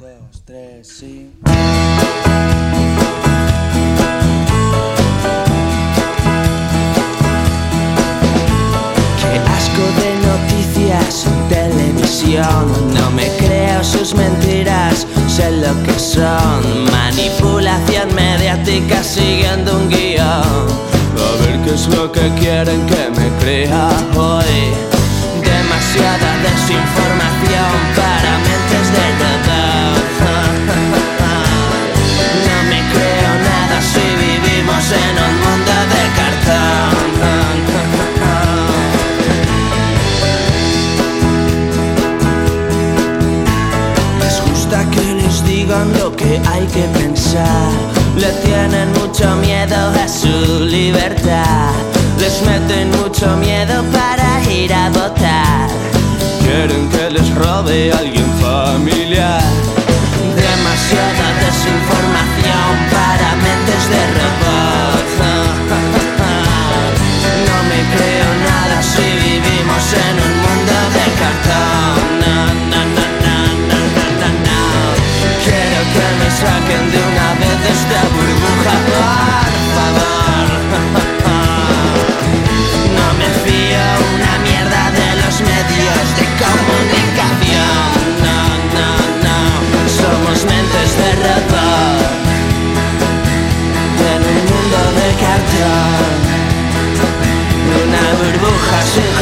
dos, tres, sí. Qué asco de noticias en televisión. No me creo sus mentiras, sé lo que son. Manipulación mediática siguiendo un guion. A ver qué es lo que quieren que me crea hoy. Que les digan lo que hay que pensar. Le tienen mucho miedo a su libertad. Les meten mucho miedo para ir a votar. Quieren que les robe alguien. una burbuja se